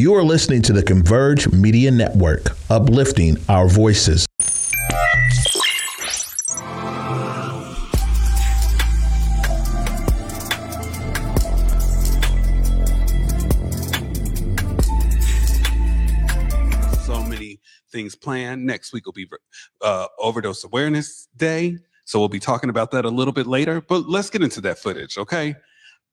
You are listening to the Converge Media Network, uplifting our voices. So many things planned. Next week will be uh, Overdose Awareness Day. So we'll be talking about that a little bit later. But let's get into that footage, okay?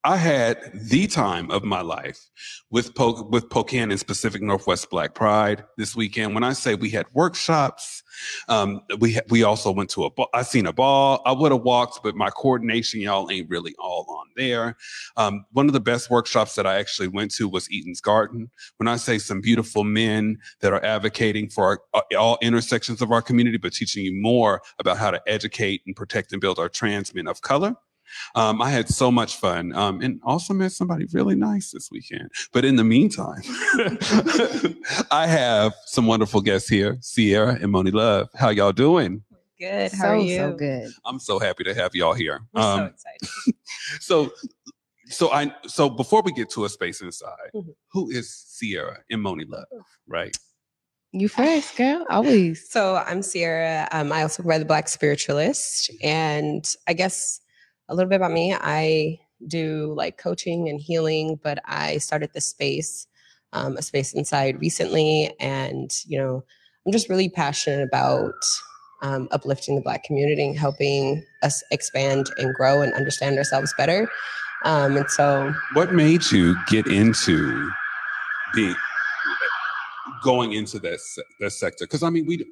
I had the time of my life with po- with POCAAN and Pacific Northwest Black Pride this weekend. When I say we had workshops, um, we ha- we also went to a ball. I seen a ball. I would have walked, but my coordination, y'all, ain't really all on there. Um, one of the best workshops that I actually went to was Eaton's Garden. When I say some beautiful men that are advocating for our, uh, all intersections of our community, but teaching you more about how to educate and protect and build our trans men of color. Um, I had so much fun um, and also met somebody really nice this weekend. But in the meantime, I have some wonderful guests here, Sierra and Moni Love. How y'all doing? Good. How so, are you? so good. I'm so happy to have y'all here. We're so Um, excited. so, so I so before we get to a space inside, Mhm. who is Sierra and Moni Love? Right. You first, girl. Always. So I'm Sierra. Um, I also go by the Black Spiritualist, and I guess a little bit about me. I do like coaching and healing, but I started this space, um, a space inside recently, and you know, I'm just really passionate about um, uplifting the Black community, helping us expand and grow and understand ourselves better. Um, and so, What made you get into the going into this that sector? Because I mean, we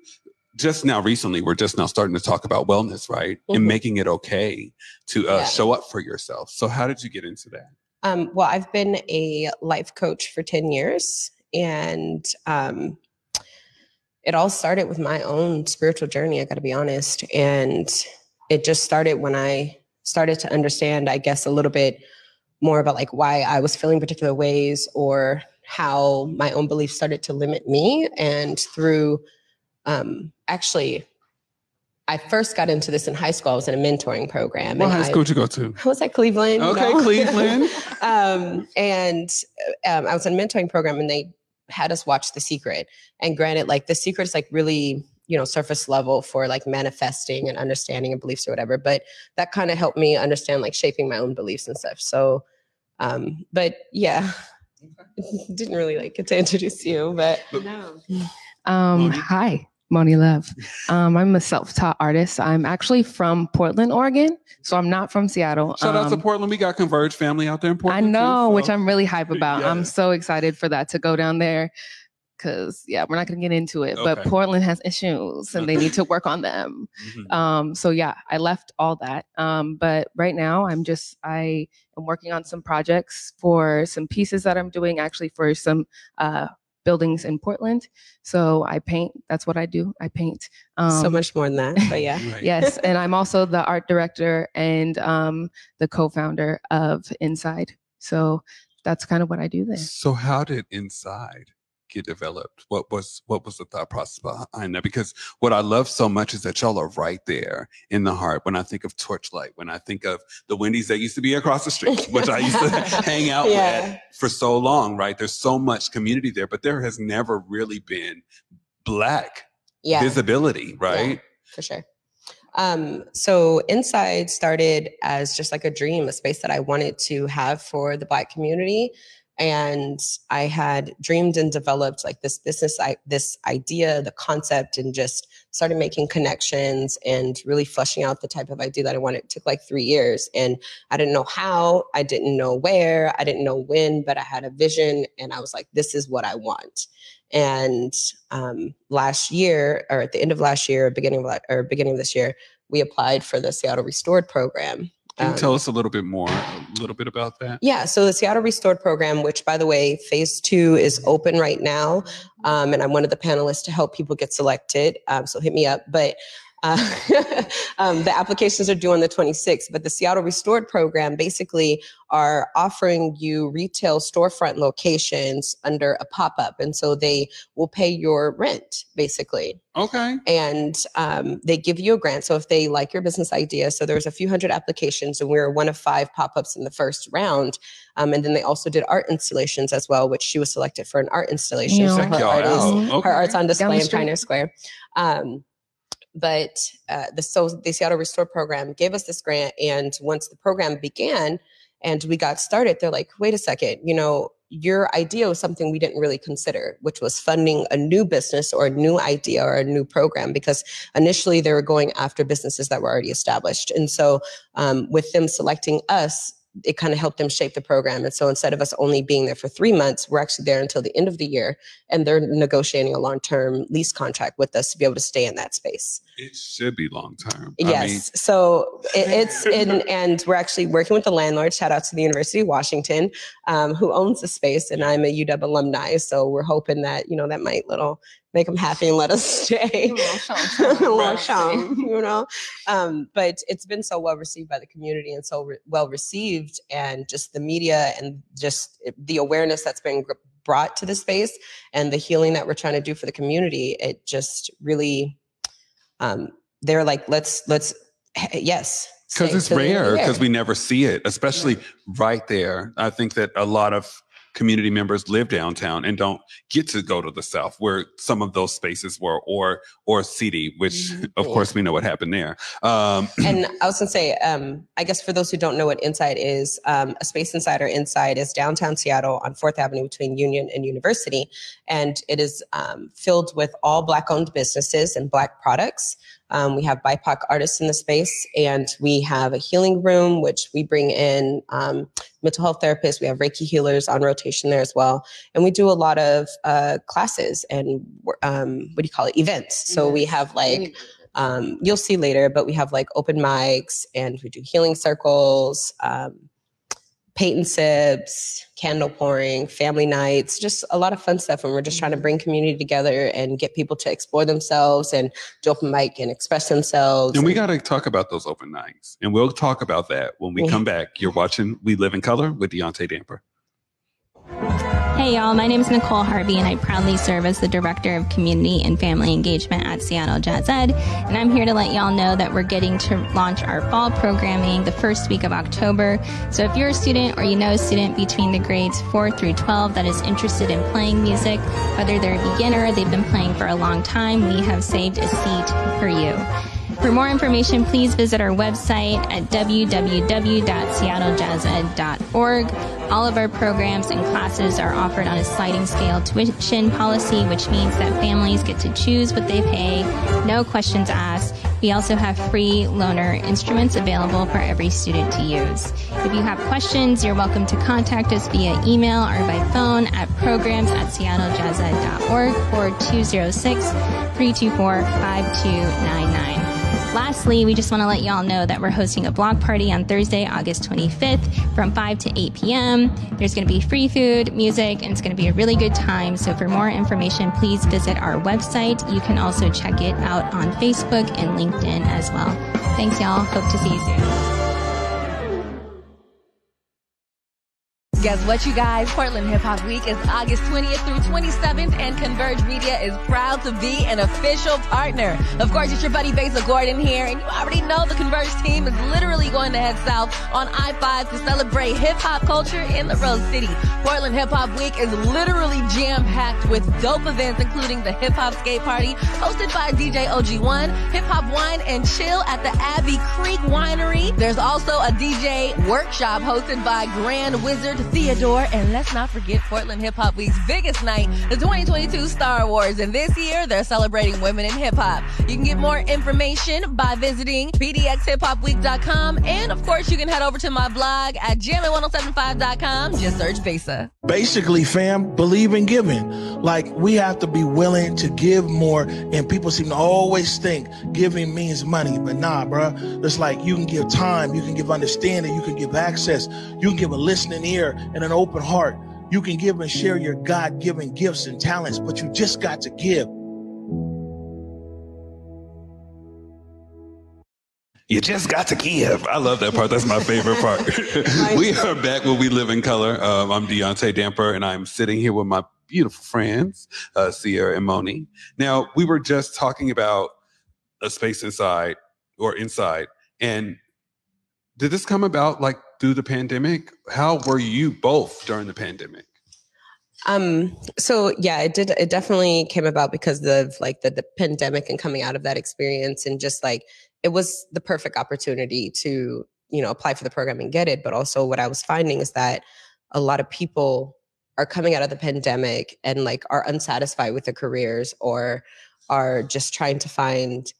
just now recently we're just now starting to talk about wellness, right, and Mhm. making it okay to uh, Yeah. show up for yourself. So how did you get into that? Um, well, I've been a life coach for 10 years, and um, it all started with my own spiritual journey, I got to be honest. And it just started when I started to understand, I guess, a little bit more about like why I was feeling particular ways or how my own beliefs started to limit me. And through um, actually, I first got into this in high school. I was in a mentoring program. What and high I- school did you go to? I was at Cleveland. you Okay, know? Cleveland. um, and um, I was in a mentoring program, and they had us watch The Secret. And granted, like The Secret is like really you know surface level for like manifesting and understanding and beliefs or whatever. But that kind of helped me understand like shaping my own beliefs and stuff. So, um, but yeah. Didn't really like get to introduce you, but Um, hi, Moni Love. Um, I'm a self-taught artist. I'm actually from Portland, Oregon, so I'm not from Seattle. Shout out to Um, Portland. We got Converge family out there in I Portland. too, know, which I'm really hype about. Yeah. I'm so excited for that to go down there. Cause yeah, we're not gonna get into it, but Portland has issues and they need to work on them. Mhm. Um, so yeah, I left all that. Um, but right now I'm just I am working on some projects for some pieces that I'm doing actually for some uh buildings in Portland. So I paint, that's what I do. I paint. Um so much more than that. But yeah. Right. yes, and I'm also the art director and um the co-founder of Inside. So that's kind of what I do there. So how did Inside get developed? What was what was the thought process behind that? Because what I love so much is that y'all are right there in the heart. When I think of Torchlight, when I think of the Wendy's that used to be across the street, which I used to hang out Yeah. with for so long, right? There's so much community there, but there has never really been black Yeah. visibility, right? for sure. Um, so Inside started as just like a dream, a space that I wanted to have for the Black community. And I had dreamed and developed like this business, I, this idea, the concept, and just started making connections and really fleshing out the type of idea that I wanted. It took like three years, and I didn't know how, I didn't know where, I didn't know when, but I had a vision, and I was like, "This is what I want." And um, last year, or at the end of last year, beginning of or beginning of this year, we applied for the Seattle Restored program. Can you Um, tell us a little bit more, a little bit about that? yeah, so the Seattle Restored program, which by the way, phase two is open right now, um, and I'm one of the panelists to help people get selected. Um, so hit me up. But Uh, um, the applications are due on the 26th, but the Seattle Restored program basically are offering you retail storefront locations under a pop up. And so they will pay your rent basically. Okay. And um, they give you a grant. So if they like your business idea, so there's a few hundred applications, and we were one of five pop ups in the first round. Um, and then they also did art installations as well, which she was selected for an art installation. Yeah. So her, y'all art is. Okay. her art's on display in. Pioneer Square. Um, but uh, the so the Seattle Restore program gave us this grant, and once the program began and we got started, they're like, "Wait a second, you know, your idea was something we didn't really consider, which was funding a new business or a new idea or a new program." Because initially they were going after businesses that were already established, and so um, with them selecting us. It kind of helped them shape the program. And so instead of us only being there for three months, we're actually there until the end of the year. And they're negotiating a long term lease contract with us to be able to stay in that space. It should be long term. Yes. so it, it's in, and we're actually working with the landlord. Shout out to the University of Washington, um, who owns the space, and I'm a UW alumni. So we're hoping that you know that might little make them happy and let us stay. a little Right. charm, you know. Um, but it's been so well received by the community and so re- well received, and just the media and just the awareness that's been gr- brought to the space and the healing that we're trying to do for the community. It just really, um, they're like, let's let's yes, because it's till the end of the rare because we never see it especially right there i think that a lot of community members live downtown and don't get to go to the south where some of those spaces were or or city which of Mhm. course we know what happened there um and I was gonna say, um, I guess for those who don't know what Inside is, um, a Space Insider Inside is downtown Seattle on Fourth Avenue between Union and University, and it is um, filled with all Black-owned businesses and Black products. Um, we have BIPOC artists in the space, and we have a healing room, which we bring in um, mental health therapists. We have Reiki healers on rotation there as well, and we do a lot of uh, classes and um, what do you call it? Events. So we have like um, you'll see later, but we have like open mics and we do healing circles, um, paint and sips, candle pouring, family nights, just a lot of fun stuff. And we're just trying to bring community together and get people to explore themselves and do open mic and express themselves. and we got to talk about those open nights and we'll talk about that when we come back you're watching we live in color with deontay damper Hey y'all, my name is Nicole Harvey and I proudly serve as the Director of Community and Family Engagement at Seattle Jazz Ed. And I'm here to let y'all know that we're getting to launch our fall programming the first week of October. So if you're a student or you know a student between the grades 4 through 12 that is interested in playing music, whether they're a beginner or they've been playing for a long time, we have saved a seat for you. For more information, please visit our website at www.seattlejazzed.org. All of our programs and classes are offered on a sliding scale tuition policy, which means that families get to choose what they pay, no questions asked. We also have free loaner instruments available for every student to use. If you have questions, you're welcome to contact us via email or by phone at programs at seattlejazzed.org or 206 324 5299. Lastly, we just want to let y'all know that we're hosting a block party on Thursday, August 25th from 5 to 8 p.m. There's going to be free food, music, and it's going to be a really good time. So for more information, please visit our website. You can also check it out on Facebook and LinkedIn as well. Thanks, y'all. Hope to see you soon. Guess what, you guys? Portland Hip Hop Week is August 20th through 27th, and Converge Media is proud to be an official partner. Of course, it's your buddy Besa Gordon here, and you already know the Converge team is literally going to head south on I-5 to celebrate hip hop culture in the Rose City. Portland Hip Hop Week is literally jam-packed with dope events, including the Hip Hop Skate Party, hosted by DJ OG1, Hip Hop Wine and Chill at the Abbey Creek Winery. There's also a DJ workshop hosted by Grand Wizard Theodore. And let's not forget Portland Hip Hop Week's biggest night, the 2022 Star Awards. And this year, they're celebrating women in hip hop. You can get more information by visiting pdxhiphopweek.com. And of course, you can head over to my blog at jammin1075.com. Just search Besa. basically, fam, believe in giving. Like we have to be willing to give more, and people seem to always think giving means money, but nah, bruh. It's like you can give time, you can give understanding, you can give access, you can give a listening ear and an open heart. You can give and share your God-given gifts and talents, but you just got to give. You just got to give. I love that part. That's my favorite part. we are back when we live in color. Um, I'm Deontay Damper, and I'm sitting here with my beautiful friends, uh, Sierra and Moni. Now, we were just talking about a space inside or inside, and did this come about like through the pandemic? How were you both during the pandemic? Um, so yeah, it did. It definitely came about because of like the, the pandemic and coming out of that experience, and just like it was the perfect opportunity to you know apply for the program and get it. But also, what I was finding is that a lot of people are coming out of the pandemic and like are unsatisfied with their careers or are just trying to find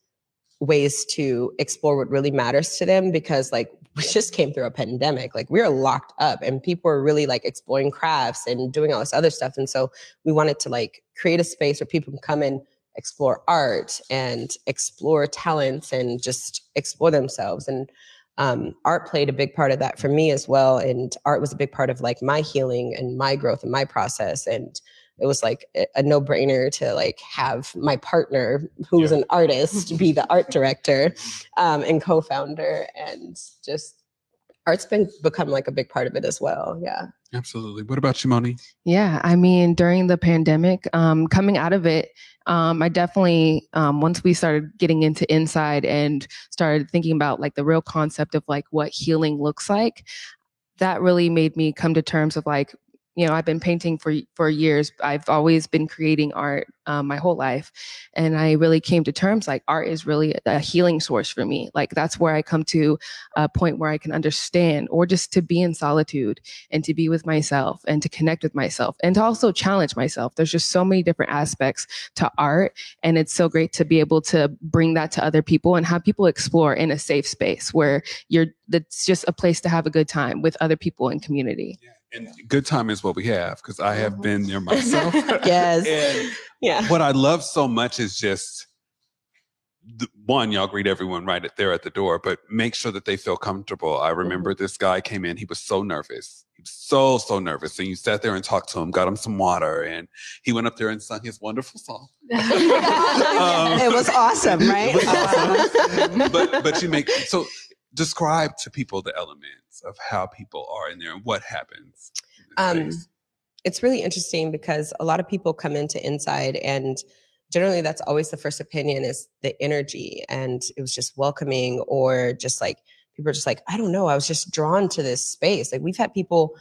ways to explore what really matters to them because like we just came through a pandemic like we are locked up and people are really like exploring crafts and doing all this other stuff and so we wanted to like create a space where people can come and explore art and explore talents and just explore themselves and um, art played a big part of that for me as well and art was a big part of like my healing and my growth and my process and it was like a no brainer to like have my partner who's yeah. an artist be the art director um, and co-founder and just art's been become like a big part of it as well yeah. Absolutely. What about you moni? Yeah i mean during the pandemic um, coming out of it um, i definitely um, once we started getting into inside and started thinking about like the real concept of like what healing looks like that really made me come to terms of like you know i've been painting for for years i've always been creating art um, my whole life and i really came to terms like art is really a healing source for me like that's where i come to a point where i can understand or just to be in solitude and to be with myself and to connect with myself and to also challenge myself there's just so many different aspects to art and it's so great to be able to bring that to other people and have people explore in a safe space where you're that's just a place to have a good time with other people in community. Yeah and good time is what we have because I have been there myself. yes. and yeah. What I love so much is just the, one, y'all greet everyone right at, there at the door, but make sure that they feel comfortable. I remember mm-hmm. this guy came in, he was so nervous. He was so, so nervous. And you sat there and talked to him, got him some water, and he went up there and sung his wonderful song. um, it was awesome, right? Was awesome. but but you make so describe to people the elements of how people are in there and what happens. Um, it's really interesting because a lot of people come into inside and generally that's always the first opinion is the energy and it was just welcoming or just like people are just like i don't know i was just drawn to this space like we've had people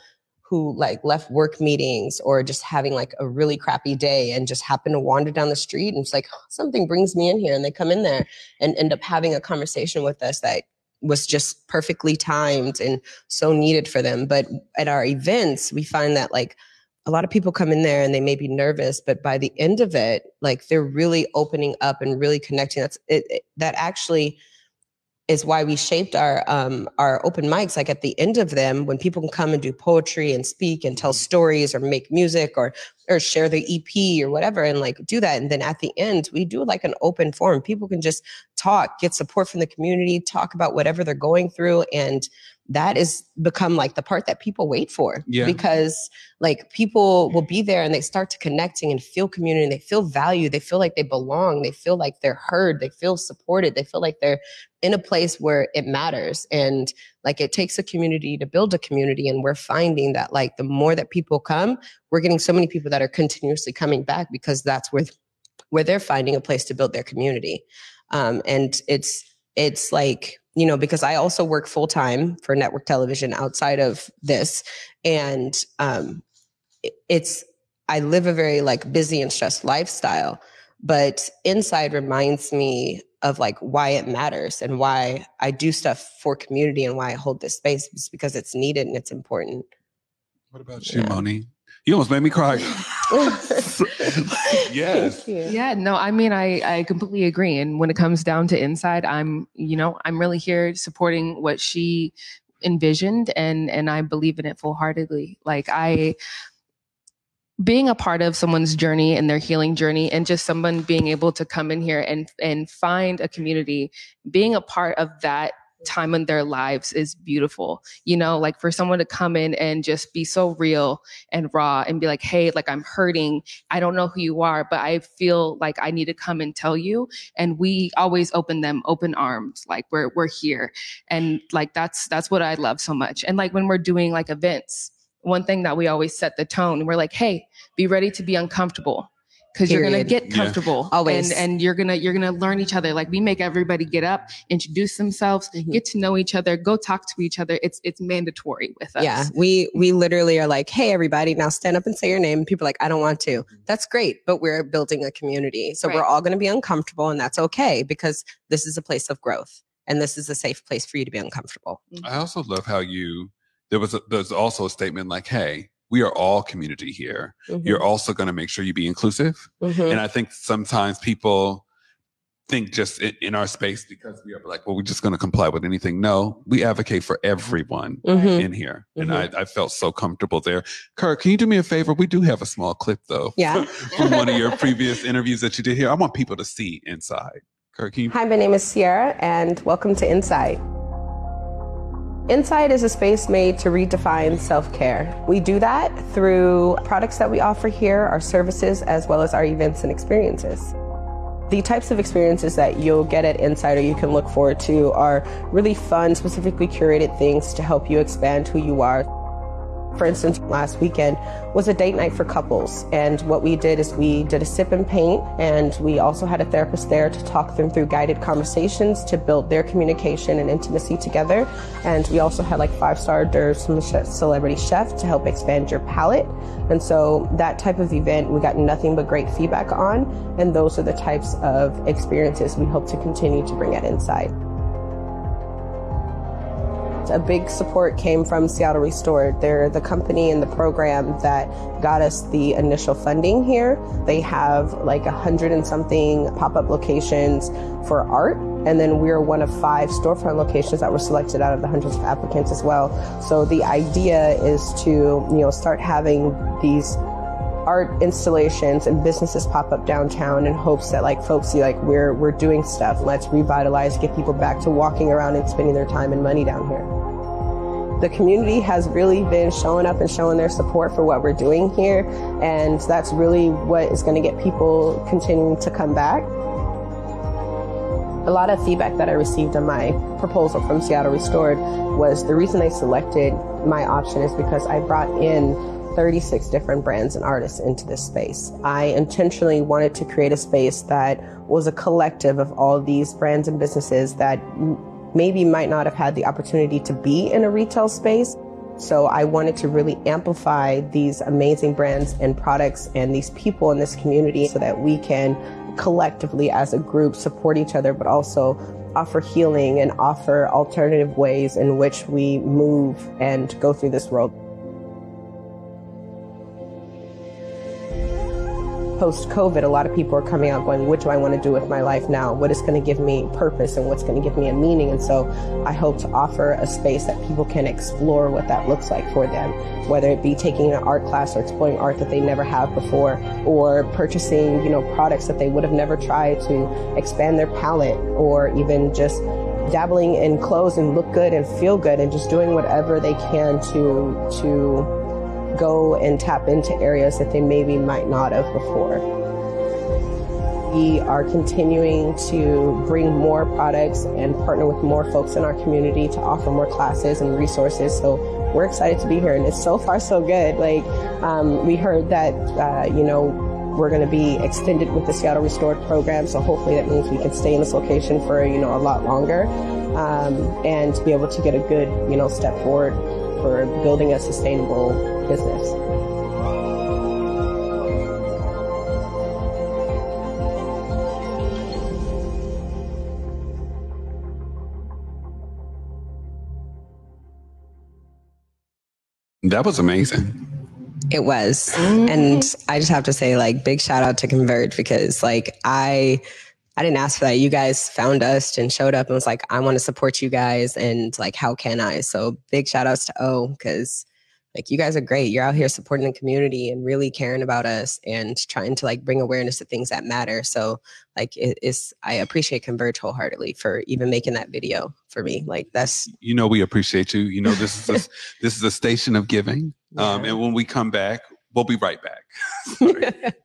who like left work meetings or just having like a really crappy day and just happen to wander down the street and it's like something brings me in here and they come in there and end up having a conversation with us that was just perfectly timed and so needed for them. But at our events, we find that like a lot of people come in there and they may be nervous, but by the end of it, like they're really opening up and really connecting. That's it, it that actually is why we shaped our um, our open mics. Like at the end of them, when people can come and do poetry and speak and tell stories or make music or or share the EP or whatever, and like do that. And then at the end, we do like an open forum. People can just talk, get support from the community, talk about whatever they're going through, and that is become like the part that people wait for yeah. because like people will be there and they start to connecting and feel community. And they feel value they feel like they belong. They feel like they're heard. They feel supported. They feel like they're in a place where it matters. And like it takes a community to build a community. And we're finding that like the more that people come we're getting so many people that are continuously coming back because that's where where they're finding a place to build their community. Um, and it's it's like you know, because I also work full time for network television outside of this. And um, it's, I live a very like busy and stressed lifestyle, but inside reminds me of like why it matters and why I do stuff for community and why I hold this space is because it's needed and it's important. What about you, yeah. Moni? You almost made me cry. yes. Yeah, no, I mean I I completely agree. And when it comes down to inside, I'm, you know, I'm really here supporting what she envisioned and and I believe in it full-heartedly. Like I being a part of someone's journey and their healing journey and just someone being able to come in here and and find a community being a part of that time in their lives is beautiful. You know, like for someone to come in and just be so real and raw and be like, hey, like I'm hurting. I don't know who you are, but I feel like I need to come and tell you. And we always open them open arms, like we're we're here. And like that's that's what I love so much. And like when we're doing like events, one thing that we always set the tone, we're like, hey, be ready to be uncomfortable because you're gonna Period. get Yeah. comfortable Always. and and you're gonna you're gonna learn each other like we make everybody get up introduce themselves Mhm. get to know each other go talk to each other it's it's mandatory with us Yeah, we we literally are like, hey, everybody, now stand up and say your name. People are like, I don't want to. That's great, but we're building a community, so we're all going to be uncomfortable, and that's okay because this is a place of growth, and this is a safe place for you to be uncomfortable. I also love how you there was a, there's also a statement like, "Hey, we are all community here. You're also going to make sure you be inclusive." Mhm. And I think sometimes people think just in, in our space because we are like, "Well, we're just going to comply with anything." No, we advocate for everyone Mhm. in here, and I, I felt so comfortable there. Kirk, can you do me a favor? We do have a small clip though, Yeah. from one of your previous interviews that you did here. I want people to see inside. Kurt, can you? Hi, my name is Sierra, and welcome to Inside. Inside is a space made to redefine self care. We do that through products that we offer here, our services, as well as our events and experiences. The types of experiences that you'll get at Inside or you can look forward to are really fun, specifically curated things to help you expand who you are. For instance, last weekend was a date night for couples. And what we did is we did a sip and paint, and we also had a therapist there to talk them through guided conversations to build their communication and intimacy together. And we also had like five star hors from a celebrity chef to help expand your palate. And so that type of event, we got nothing but great feedback on. And those are the types of experiences we hope to continue to bring at Inside. A big support came from Seattle Restored. They're the company and the program that got us the initial funding here. They have like a hundred and something pop-up locations for art. And then we're one of five storefront locations that were selected out of the hundreds of applicants as well. So the idea is to, you know, start having these art installations and businesses pop up downtown in hopes that like folks see like we're we're doing stuff. Let's revitalize, get people back to walking around and spending their time and money down here. The community has really been showing up and showing their support for what we're doing here, and that's really what is going to get people continuing to come back. A lot of feedback that I received on my proposal from Seattle Restored was the reason they selected my option is because I brought in 36 different brands and artists into this space. I intentionally wanted to create a space that was a collective of all these brands and businesses that maybe might not have had the opportunity to be in a retail space. So I wanted to really amplify these amazing brands and products and these people in this community so that we can collectively as a group support each other, but also offer healing and offer alternative ways in which we move and go through this world. Post COVID, a lot of people are coming out going, What do I want to do with my life now? What is going to give me purpose and what's going to give me a meaning? And so I hope to offer a space that people can explore what that looks like for them, whether it be taking an art class or exploring art that they never have before, or purchasing, you know, products that they would have never tried to expand their palette, or even just dabbling in clothes and look good and feel good and just doing whatever they can to to go and tap into areas that they maybe might not have before. We are continuing to bring more products and partner with more folks in our community to offer more classes and resources. So we're excited to be here, and it's so far so good. Like um, we heard that, uh, you know, we're going to be extended with the Seattle Restored program, so hopefully that means we can stay in this location for you know a lot longer, um, and be able to get a good you know step forward for building a sustainable business. That was amazing. It was. And I just have to say, like, big shout out to Converge because like I I didn't ask for that. You guys found us and showed up and was like, I want to support you guys and like how can I? So big shout outs to O because like you guys are great. You're out here supporting the community and really caring about us and trying to like bring awareness to things that matter. So like it, it's I appreciate Converge wholeheartedly for even making that video for me. Like that's You know we appreciate you. You know this is a, this is a station of giving. Um, and when we come back, we'll be right back.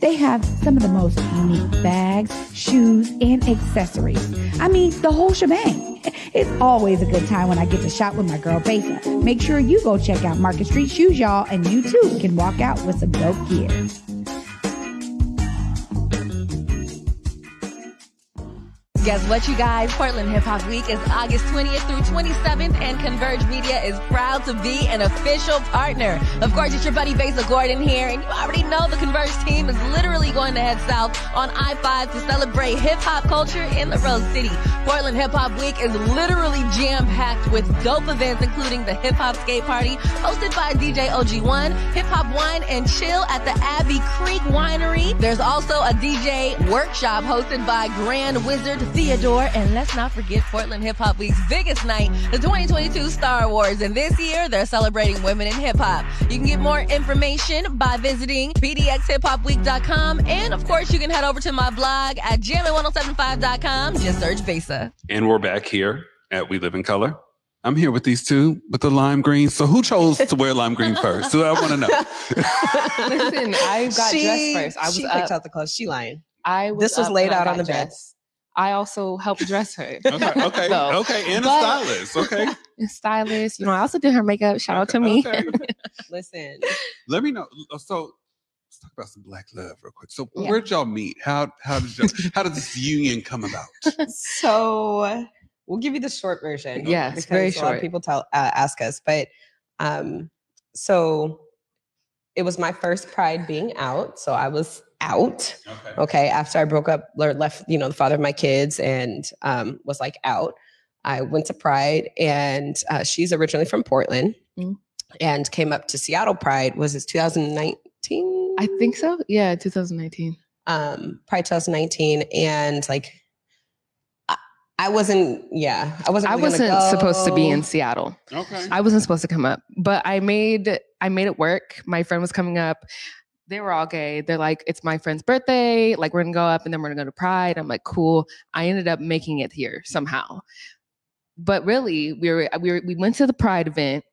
They have some of the most unique bags, shoes, and accessories. I mean, the whole shebang. It's always a good time when I get to shop with my girl Besa. Make sure you go check out Market Street Shoes, y'all, and you too can walk out with some dope gear. Guess what, you guys? Portland Hip Hop Week is August 20th through 27th, and Converge Media is proud to be an official partner. Of course, it's your buddy Besa Gordon here, and you already know the Converge team is literally going to head south on I-5 to celebrate hip hop culture in the Rose City. Portland Hip Hop Week is literally jam-packed with dope events, including the Hip Hop Skate Party, hosted by DJ OG1, Hip Hop Wine and Chill at the Abbey Creek Winery. There's also a DJ workshop hosted by Grand Wizard Theodore. And let's not forget Portland Hip Hop Week's biggest night, the 2022 Star Awards. And this year, they're celebrating women in hip hop. You can get more information by visiting pdxhiphopweek.com. And of course, you can head over to my blog at jammin1075.com. Just search Besa. and we're back here at We Live in Color. I'm here with these two with the lime green. So who chose to wear lime green first? So I want to know. Listen, I got she, dressed first. I was she up. picked out the clothes. She lying. I was This was laid out on the bed. Dressed. I also helped dress her. Okay, okay, So, okay. And a stylist. Okay. stylist. You know, I also did her makeup. Shout out to me. Okay. Listen, Let me know. So let's talk about some black love real quick. So Yeah. where'd y'all meet? How how did y'all, how did this union come about? so we'll give you the short version. Yes, because very A lot short. of people tell uh, ask us, but um, so it was my first Pride being out, so I was out. Okay. Okay, after I broke up, or left, you know, the father of my kids, and um, was like out. I went to Pride, and uh, she's originally from Portland, Mm. and came up to Seattle Pride. Was it 2019? I think so. Yeah, 2019. um Pride 2019 and like I, I wasn't yeah I wasn't I really gonna wasn't supposed to be in. Seattle. Okay. I wasn't supposed to come up, but I made I made it work. My friend was coming up. They were all gay. They're like, it's my friend's birthday. Like, we're gonna go up and then we're gonna go to Pride. I'm like, cool. I ended up making it here somehow. But really, we were we were we went to the Pride event.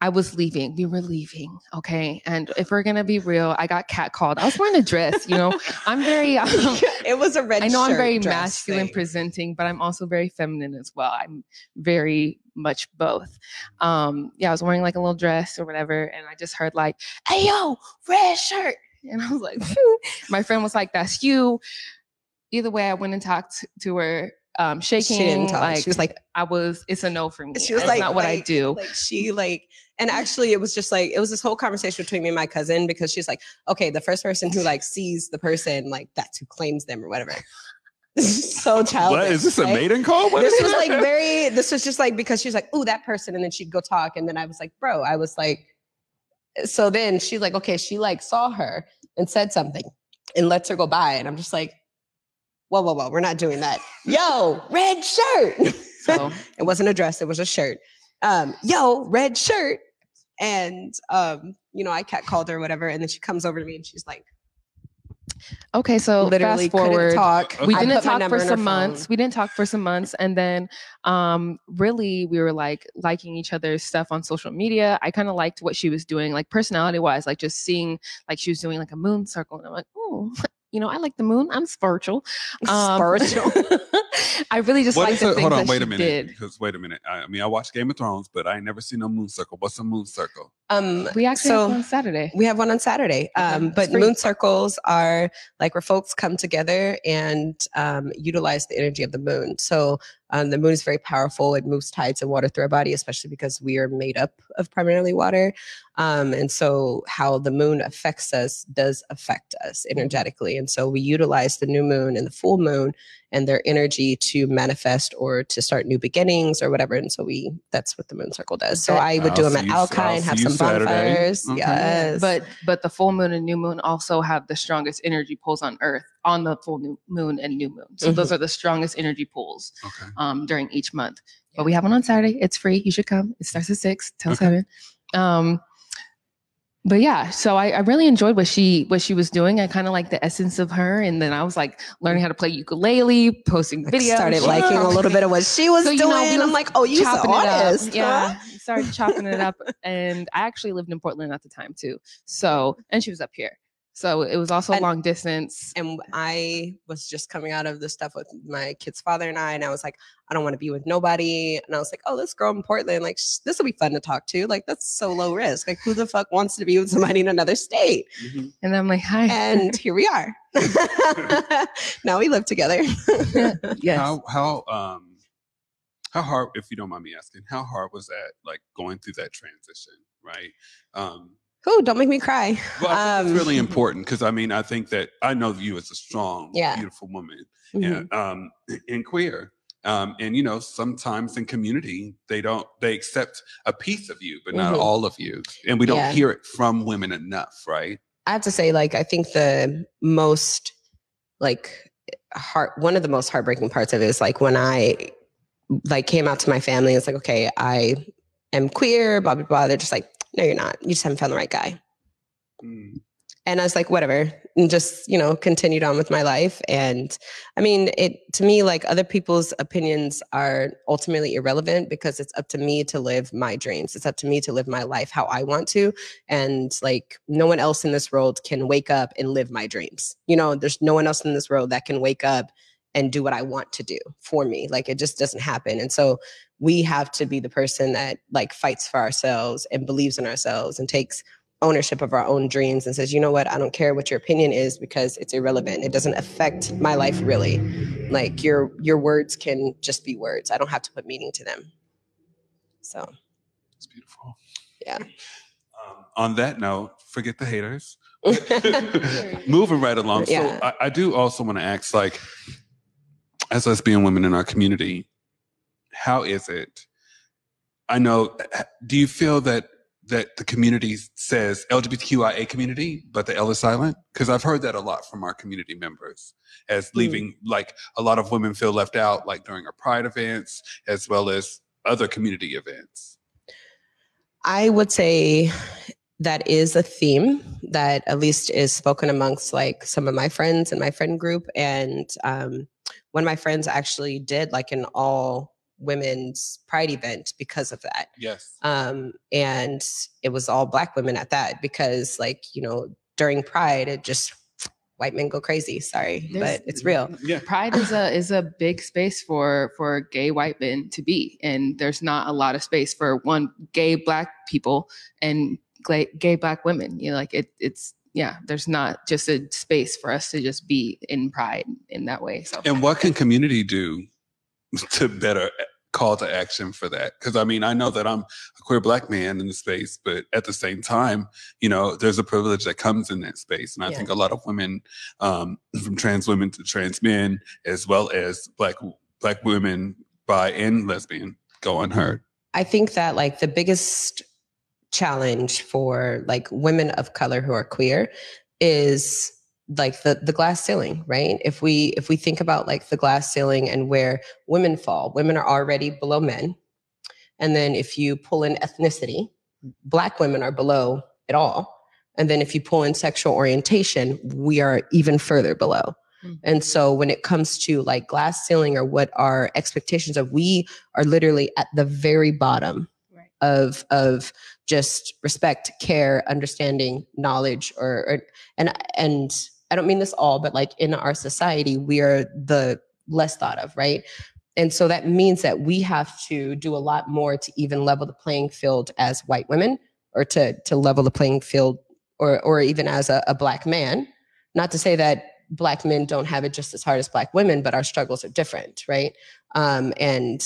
I was leaving. We were leaving. Okay. And if we're gonna be real, I got catcalled. I was wearing a dress, you know. I'm very um, it was a red I know I'm very masculine thing. presenting, but I'm also very feminine as well. I'm very much both. Um, yeah, I was wearing like a little dress or whatever, and I just heard like, "Hey yo, red shirt," and I was like, my friend was like, "That's you." Either way, I went and talked to her, um, shaking. she didn't tell like she was like I was. It's a no for me. she was That's like not what I do. like she like and actually it was just like it was this whole conversation between me and my cousin because she's like okay the first person who like sees the person like that's who claims them or whatever so childish What is this a maiden call? What this was like very this was just like because she's like oh that person and then she'd go talk and then i was like bro i was like so then she's like okay she like saw her and said something and lets her go by and i'm just like whoa whoa whoa we're not doing that. Yo red shirt. So? It wasn't a dress it was a shirt. Um yo red shirt. And um you know i cat called her or whatever and then she comes over to me and she's like okay, so literally fast forward. talk. We didn't talk for some months. We didn't talk for some months. And then um really we were like liking each other's stuff on social media. I kind of liked what she was doing like personality wise like just seeing like she was doing like a moon circle and i'm like oh you know i like the moon i'm spiritual um, Spiritual. i really just What like the a, things hold on, that wait a minute. did Because wait a minute. I, I mean, I watched Game of Thrones, but I ain't never seen no moon circle. What's a moon circle? um we actually so have one on saturday we have one on saturday um it's but moon circles are like where folks come together and um utilize the energy of the moon so um, the moon is very powerful it moves tides and water through our body especially because we are made up of primarily water um, and so how the moon affects us does affect us energetically and so we utilize the new moon and the full moon and their energy to manifest or to start new beginnings or whatever. And so we that's what the moon circle does. So I would do I'll them at you- I'll Alki and have some Saturday. bonfires. Okay. Yes. But but the full moon and new moon also have the strongest energy pulls on Earth on the full new moon and new moon. So those are the strongest energy pools Okay. um, during each month. But we have one on Saturday. It's free. You should come. It starts at six till Okay. seven. Um, but yeah, so I, I really enjoyed what she what she was doing. I kind of like the essence of her, and then I was like learning how to play ukulele, posting I videos. started liking a little bit of what she was So, you doing. know, we I'm like, oh, you an chopping it up. Yeah, huh? started chopping it up, and I actually lived in Portland at the time too. So, and she was up here, so it was also And- long distance. And I was just coming out of the stuff with my kid's father and I, and I was like, I don't want to be with nobody. And I was like, oh, this girl in Portland, like, sh- this will be fun to talk to. Like, that's so low risk. Like, who the fuck wants to be with somebody in another state? Mhm. And I'm like, hi. And here we are. now we live together. yes. How how um how hard, if you don't mind me asking, how hard was that like going through that transition, right? Um Ooh, don't make me cry. well, Um, it's really important because I mean, I think that I know you as a strong, Yeah. beautiful woman Mhm. and um and queer. Um, and you know, sometimes in community they don't they accept a piece of you, but not Mhm. all of you. And we don't Yeah. hear it from women enough, right? I have to say, like, I think the most, like, heart, one of the most heartbreaking parts of it is like when I, like, came out to my family. It's like, okay, I am queer, blah blah blah. They're just like, no, you're not. You just haven't found the right guy. Mm. And I was like, whatever, and just you know, continued on with my life. And I mean, it to me, like, other people's opinions are ultimately irrelevant because it's up to me to live my dreams. It's up to me to live my life how I want to. And like, no one else in this world can wake up and live my dreams. You know, there's no one else in this world that can wake up and do what I want to do for me. Like, it just doesn't happen. And so we have to be the person that like fights for ourselves and believes in ourselves and takes ownership of our own dreams and says, you know what, I don't care what your opinion is because it's irrelevant. It doesn't affect my life really. Like your your words can just be words. I don't have to put meaning to them. So It's beautiful. Yeah. Um, on that note, forget the haters. Moving right along. Yeah. So I, I do also want to ask, like, as lesbian women in our community, how is it? I know. Do you feel that that the community says LGBTQIA community, but the L is silent? Because I've heard that a lot from our community members, as leaving like a lot of women feel left out, like during our Pride events, as well as other community events. I would say that is a theme that at least is spoken amongst like some of my friends in my friend group. And um, one of my friends actually did like an all women's pride event because of that. Yes. Um, and it was all black women at that because like, you know, during pride, it just white men go crazy. Sorry, There's- but it's real. Yeah. Pride is a is a big space for for gay white men to be, and there's not a lot of space for one gay black people and gay, gay black women. You know, like it it's yeah, there's not just a space for us to just be in pride in that way. So And what can community do to better call to action for that? Because I mean, I know that I'm a queer black man in the space, but at the same time, you know, there's a privilege that comes in that space. And I Yeah. think a lot of women, um, from trans women to trans men, as well as black black women, bi and lesbian, go unheard. I think that like the biggest challenge for like women of color who are queer is like the the glass ceiling, right? If we if we think about like the glass ceiling and where women fall, women are already below men. And then if you pull in ethnicity, black women are below it all. And then if you pull in sexual orientation, we are even further below. Mhm. And so when it comes to like glass ceiling or what our expectations of, we are literally at the very bottom. Of of just respect, care, understanding, knowledge, or, or and and I don't mean this all, but like in our society, we are the less thought of, right? And so that means that we have to do a lot more to even level the playing field as white women, or to to level the playing field, or or even as a, a black man. Not to say that black men don't have it just as hard as black women, but our struggles are different, right? Um, and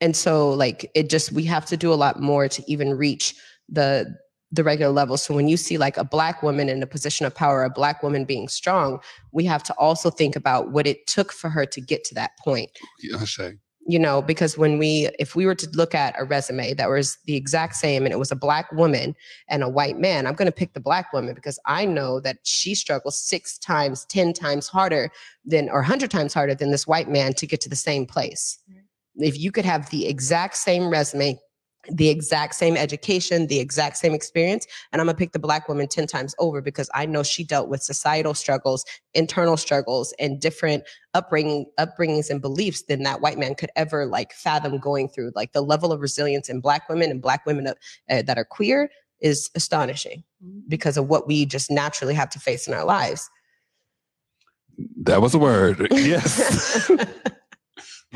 and so like it just we have to do a lot more to even reach the the regular level. So when you see like a black woman in a position of power, a black woman being strong, we have to also think about what it took for her to get to that point. Yeah, Shay. You know, because when we, if we were to look at a resume that was the exact same and it was a black woman and a white man, I'm going to pick the black woman because I know that she struggles six times, 10 times harder than, or 100 times harder than this white man to get to the same place. If you could have the exact same resume, the exact same education, the exact same experience. And I'm gonna pick the black woman 10 times over because I know she dealt with societal struggles, internal struggles, and different upbringing, upbringings and beliefs than that white man could ever like fathom going through. Like the level of resilience in black women and black women uh, that are queer is astonishing because of what we just naturally have to face in our lives. That was a word. Yes.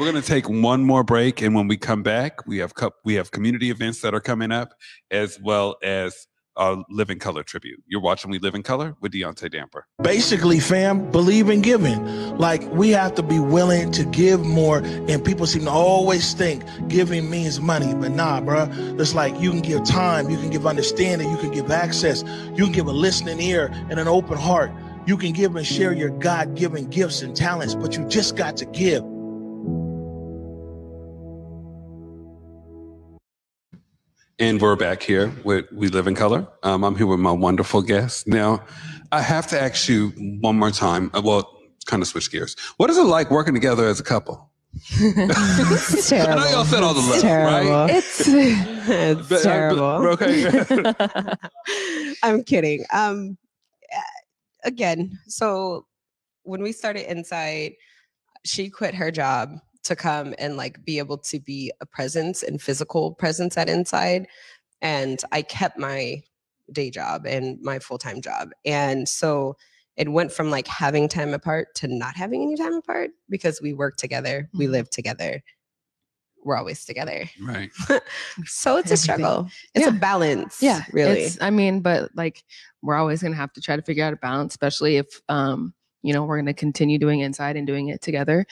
We're gonna take one more break, and when we come back, we have co- we have community events that are coming up, as well as our Living Color tribute. You're watching We Live in Color with Deontay Damper. Basically, fam, believe in giving. Like we have to be willing to give more, and people seem to always think giving means money, but nah, bruh. It's like you can give time, you can give understanding, you can give access, you can give a listening ear and an open heart. You can give and share your God-given gifts and talents, but you just got to give. And we're back here with We Live in Color. Um, I'm here with my wonderful guest. Now, I have to ask you one more time. uh, Well, kind of switch gears. What is it like working together as a couple? It's I know y'all said all the It's love, right? It's it's But- uh, terrible. but- okay. I'm kidding. Um, again, so when we started Inside, she quit her job to come and like be able to be a presence and physical presence at Inside, and I kept my day job and my full time job, and so it went from like having time apart to not having any time apart because we work together, we Mhm. live together, we're always together. right. So it's a struggle. It's a balance. yeah really. it's, i mean but like we're always going to have to try to figure out a balance especially if um you know we're going to continue doing inside and doing it together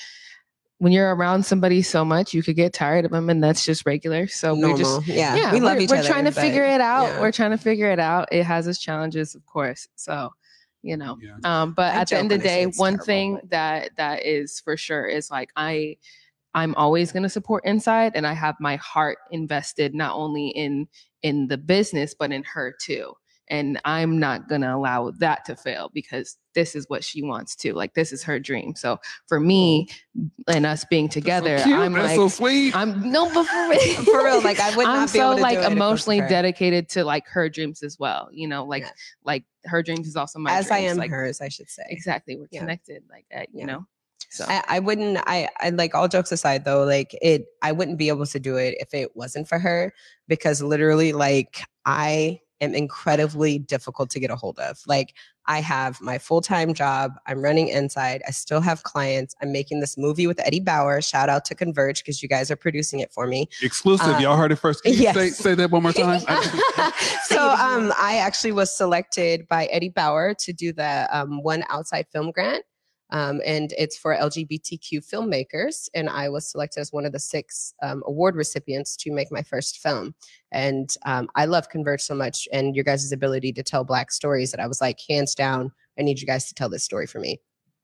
when you're around somebody so much you could get tired of them and that's just regular. So we're just yeah, yeah we love we're, each we're trying to but figure it out. yeah. we're trying to figure it out. It has its challenges of course. So you know Yeah. um but I at the end of the when I say day one terrible, thing that that is for sure is like i i'm always going to support inside and i have my heart invested not only in in the business but in her too and i'm not going to allow that to fail because this is what she wants to like this is her dream so for me and us being together so cute. i'm like so sweet. i'm no but for real For real, like, I would i'm not be so able to like do it if it wasn't emotionally dedicated to like her dreams as well you know like Yeah. like her dreams is also my as I am like hers, I should say. exactly we're Yeah. connected like uh, you Yeah. know so I, I wouldn't I, I like all jokes aside though like it i wouldn't be able to do it if it wasn't for her because literally like i am incredibly difficult to get a hold of like i have my full-time job i'm running inside i still have clients i'm making this movie with eddie bauer shout out to converge because you guys are producing it for me Exclusive. Uh, Y'all heard it first. Can you yes. say, say that one more time? so um, I actually was selected by Eddie Bauer to do the um, one outside film grant. Um, and it's for LGBTQ filmmakers. And I was selected as one of the six um, award recipients to make my first film. And um, I love Converge so much and your guys' ability to tell Black stories that I was like, hands down, I need you guys to tell this story for me.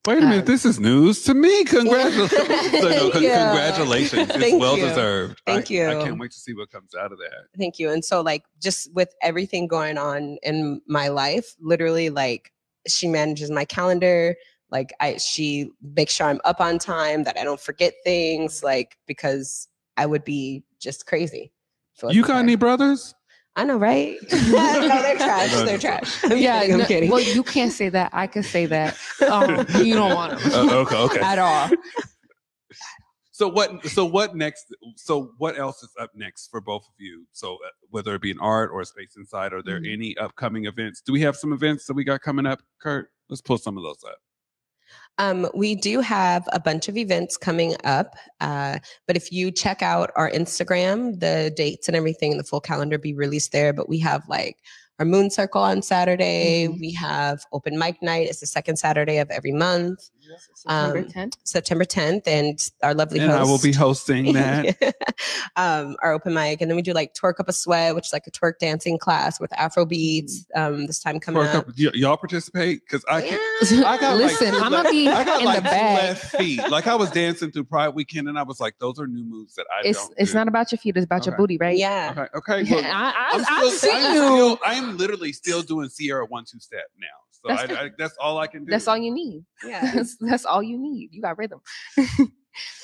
Wait a minute. Um, this is news to me. Congratulations. So, no, Thank con- you. Congratulations. It's well you. deserved. Thank I, you. I can't wait to see what comes out of that. Thank you. And so, like, just with everything going on in my life, literally, like, she manages my calendar. Like, I she makes sure I'm up on time, that I don't forget things, like, because I would be just crazy. You got any brothers? I know, right? no, they're trash. They're trash. I'm yeah kidding. I'm no- kidding. well you can't say that i can say that um, you don't want to Uh, okay. Okay. at all So what? So what next? So what else is up next for both of you? So uh, whether it be an art or a space inside, are there Mhm. any upcoming events? Do we have some events that we got coming up, Kurt? Let's pull some of those up. Um, we do have a bunch of events coming up, uh, but if you check out our Instagram, the dates and everything, the full calendar be released there. But we have like our Moon Circle on Saturday. Mhm. We have open mic night. It's the second Saturday of every month. September Um, 10th. September 10th, and our lovely And host. I will be hosting that. um, our open mic, and then we do like twerk up a sweat, which is like a twerk dancing class with Afro beats. Um, this time coming Twerk up. up- y- y'all participate because I can. Yeah. I got Listen, like, I'm gonna be I got in like the two bag. left feet. Like I was dancing through Pride Weekend, and I was like, "Those are new moves that I It's don't." it's do. not about your feet, it's about your booty, right? Yeah. Okay. Okay. Well, I, I, I'm I've still, seen I'm you. still, I'm literally still doing Sierra one two step now. So That's I, I, that's all I can do. That's all you need. Yeah. That's, that's all you need. You got rhythm.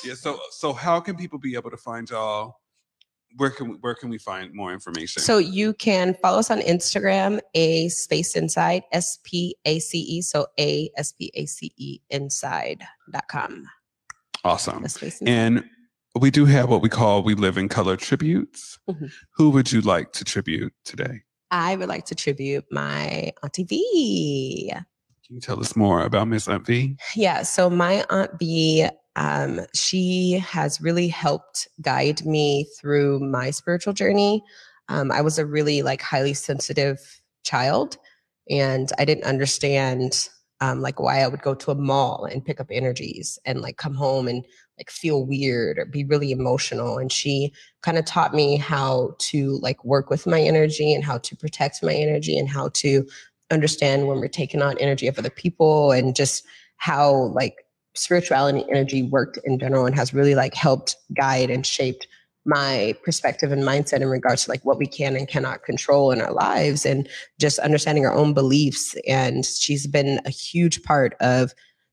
Yeah. So so how can people be able to find y'all? Where can we, where can we find more information? So you can follow us on Instagram, a space inside, S P A C E. So a S P A C E inside dot com. Awesome. And we do have what we call "We Live in Color" tributes. Mhm. Who would you like to tribute today? I would like to tribute my Auntie V. Can you tell us more about Miss Aunt V? Yeah. So my aunt V, um, she has really helped guide me through my spiritual journey. Um, I was a really like highly sensitive child, and I didn't understand um, like why I would go to a mall and pick up energies and like come home and like feel weird or be really emotional. And she kind of taught me how to like work with my energy and how to protect my energy and how to understand when we're taking on energy of other people and just how like spirituality and energy worked in general and has really like helped guide and shaped my perspective and mindset in regards to like what we can and cannot control in our lives and just understanding our own beliefs and she's been a huge part of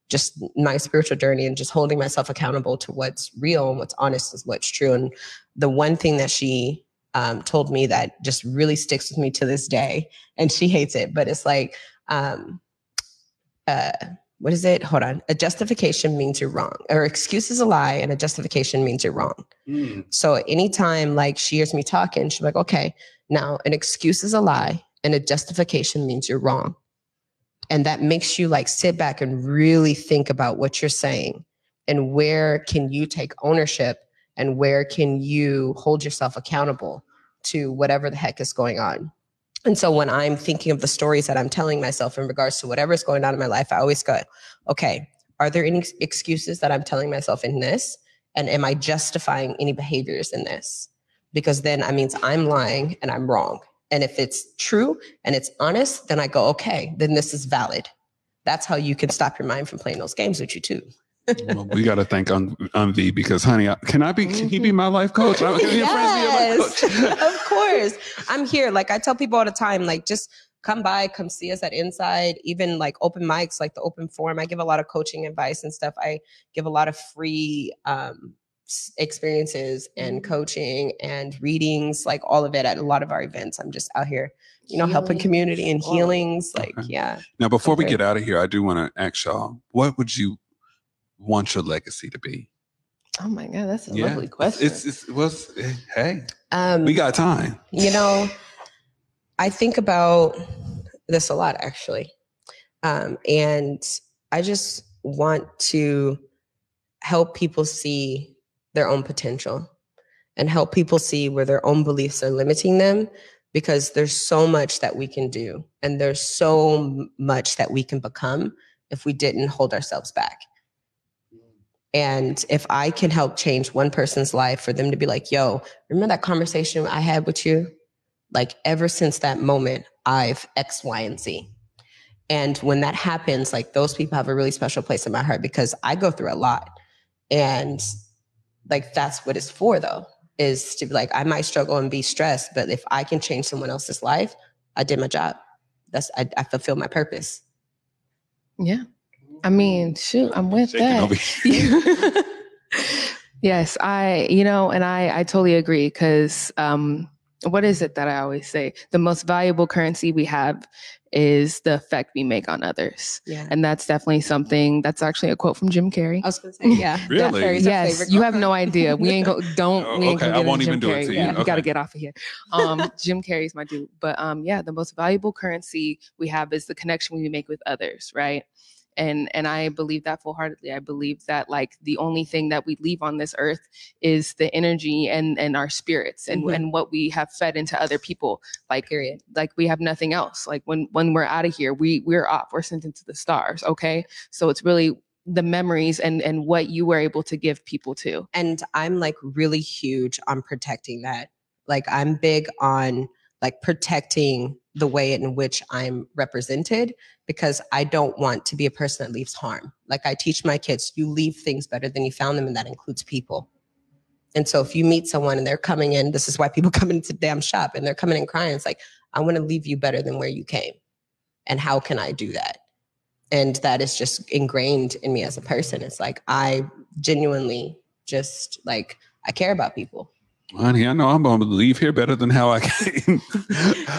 just my spiritual journey and just holding myself accountable to what's real and what's honest is what's true. And the one thing that she um, told me that just really sticks with me to this day and she hates it but it's like um uh what is it? Hold on. A justification means you're wrong or excuse is a lie and a justification means you're wrong. So anytime like she hears me talking she's like okay now an excuse is a lie and a justification means you're wrong and that makes you like sit back and really think about what you're saying and where can you take ownership and where can you hold yourself accountable to whatever the heck is going on and so when I'm thinking of the stories that I'm telling myself in regards to whatever is going on in my life, I always go, okay, are there any excuses that I'm telling myself in this? And am I justifying any behaviors in this? Because then that means I'm lying and I'm wrong. And if it's true and it's honest, then I go, okay, then this is valid. That's how you can stop your mind from playing those games with you too. well, we got to thank on um, V because, honey, I, can I be? Can he be my life coach? I- Can your be a yes, coach? of course. I'm here. Like I tell people all the time, like just come by, come see us at Inside, even like open mics, like the open forum. I give a lot of coaching advice and stuff. I give a lot of free um, experiences and Mm-hmm. coaching and readings, like all of it at a lot of our events. I'm just out here, you know, helping community and Healings, all of it. healings. Like, Okay. yeah. Now, before we get out of here, I do want to ask y'all: What would you want your legacy to be? Oh my God, that's a lovely question. It's, it's, well, it's- eh, hey, Um, we got time. You know, I think about this a lot actually. Um, and I just want to help people see their own potential and help people see where their own beliefs are limiting them because there's so much that we can do and there's so much that we can become if we didn't hold ourselves back. And if I can help change one person's life for them to be like, yo, remember that conversation I had with you? Like, ever since that moment, I've X, Y, and Z. And when that happens, like, those people have a really special place in my heart because I go through a lot. And like, that's what it's for, though, is to be like, I might struggle and be stressed, but if I can change someone else's life, I did my job. That's, I, I fulfill my purpose. yeah. I mean, shoot, I'm with that. yes, I, you know, and I, I totally agree because um, what is it that I always say? The most valuable currency we have is the effect we make on others. Yeah. And that's definitely something that's actually a quote from Jim Carrey. I was going to say, yeah. Really? Yes, favorite you have no idea. We ain't go. Don't. Oh, we ain't okay, gonna I get won't into even Jim do it Carrey. to you. Yeah, you got to get off of here. Um, Jim Carrey's my dude. But um, yeah, the most valuable currency we have is the connection we make with others, right? And and I believe that full heartedly. I believe that like the only thing that we leave on this earth is the energy and and our spirits and Mhm. and what we have fed into other people. Like Period. like we have nothing else like when when we're out of here we we're off we're sent into the stars okay so it's really the memories and and what you were able to give people to. And I'm like really huge on protecting that. Like I'm big on like protecting the way in which I'm represented because I don't want to be a person that leaves harm. Like I teach my kids, you leave things better than you found them, and that includes people. And so if you meet someone and they're coming in, this is why people come into damn shop and they're coming in crying. It's like, I want to leave you better than where you came. And how can I do that? And that is just ingrained in me as a person. It's like I genuinely just like I care about people. Honey, I know I'm going to leave here better than how I came.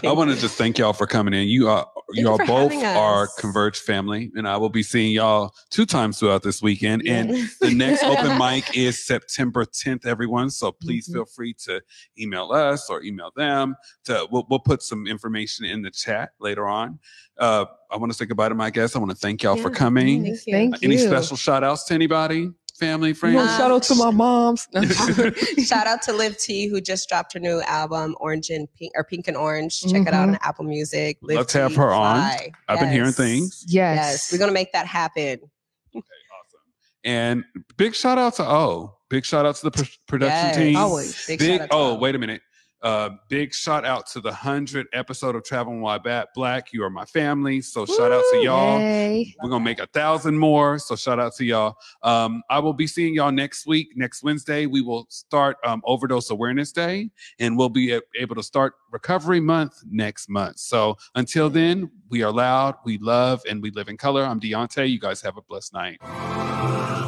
I want to just thank y'all for coming in. You are you y'all for both having are. Converge family, and I will be seeing y'all two times throughout this weekend. And the next open mic is September 10th, everyone. So please Mhm. feel free to email us or email them. To we'll, we'll put some information in the chat later on. Uh, I want to say goodbye to my guests. I want to thank y'all for coming. Thank you. Thank Any you. special shout outs to anybody? Family, You friends? want shout out to my moms. Shout out to Liv T, who just dropped her new album, Orange and Pink or Pink and Orange. Check it out Mhm. on Apple Music. Liv Love to have T, her on. I've been hearing things. yes. Yes, we're gonna make that happen. Okay, awesome. And big shout out to O. Big shout out to the pr- production Yes. team. Always. Big, Big, shout out to oh, all. wait a minute. Uh, big shout out to the 100 episode of Traveling Why Bat Black. You are my family. So shout out to y'all. Yay. We're gonna make a thousand more. So shout out to y'all. Um, I will be seeing y'all next week. Next Wednesday, we will start um, Overdose Awareness Day, and we'll be able to start Recovery Month next month. So until then, we are loud, we love, and we live in color. I'm Deontay. You guys have a blessed night.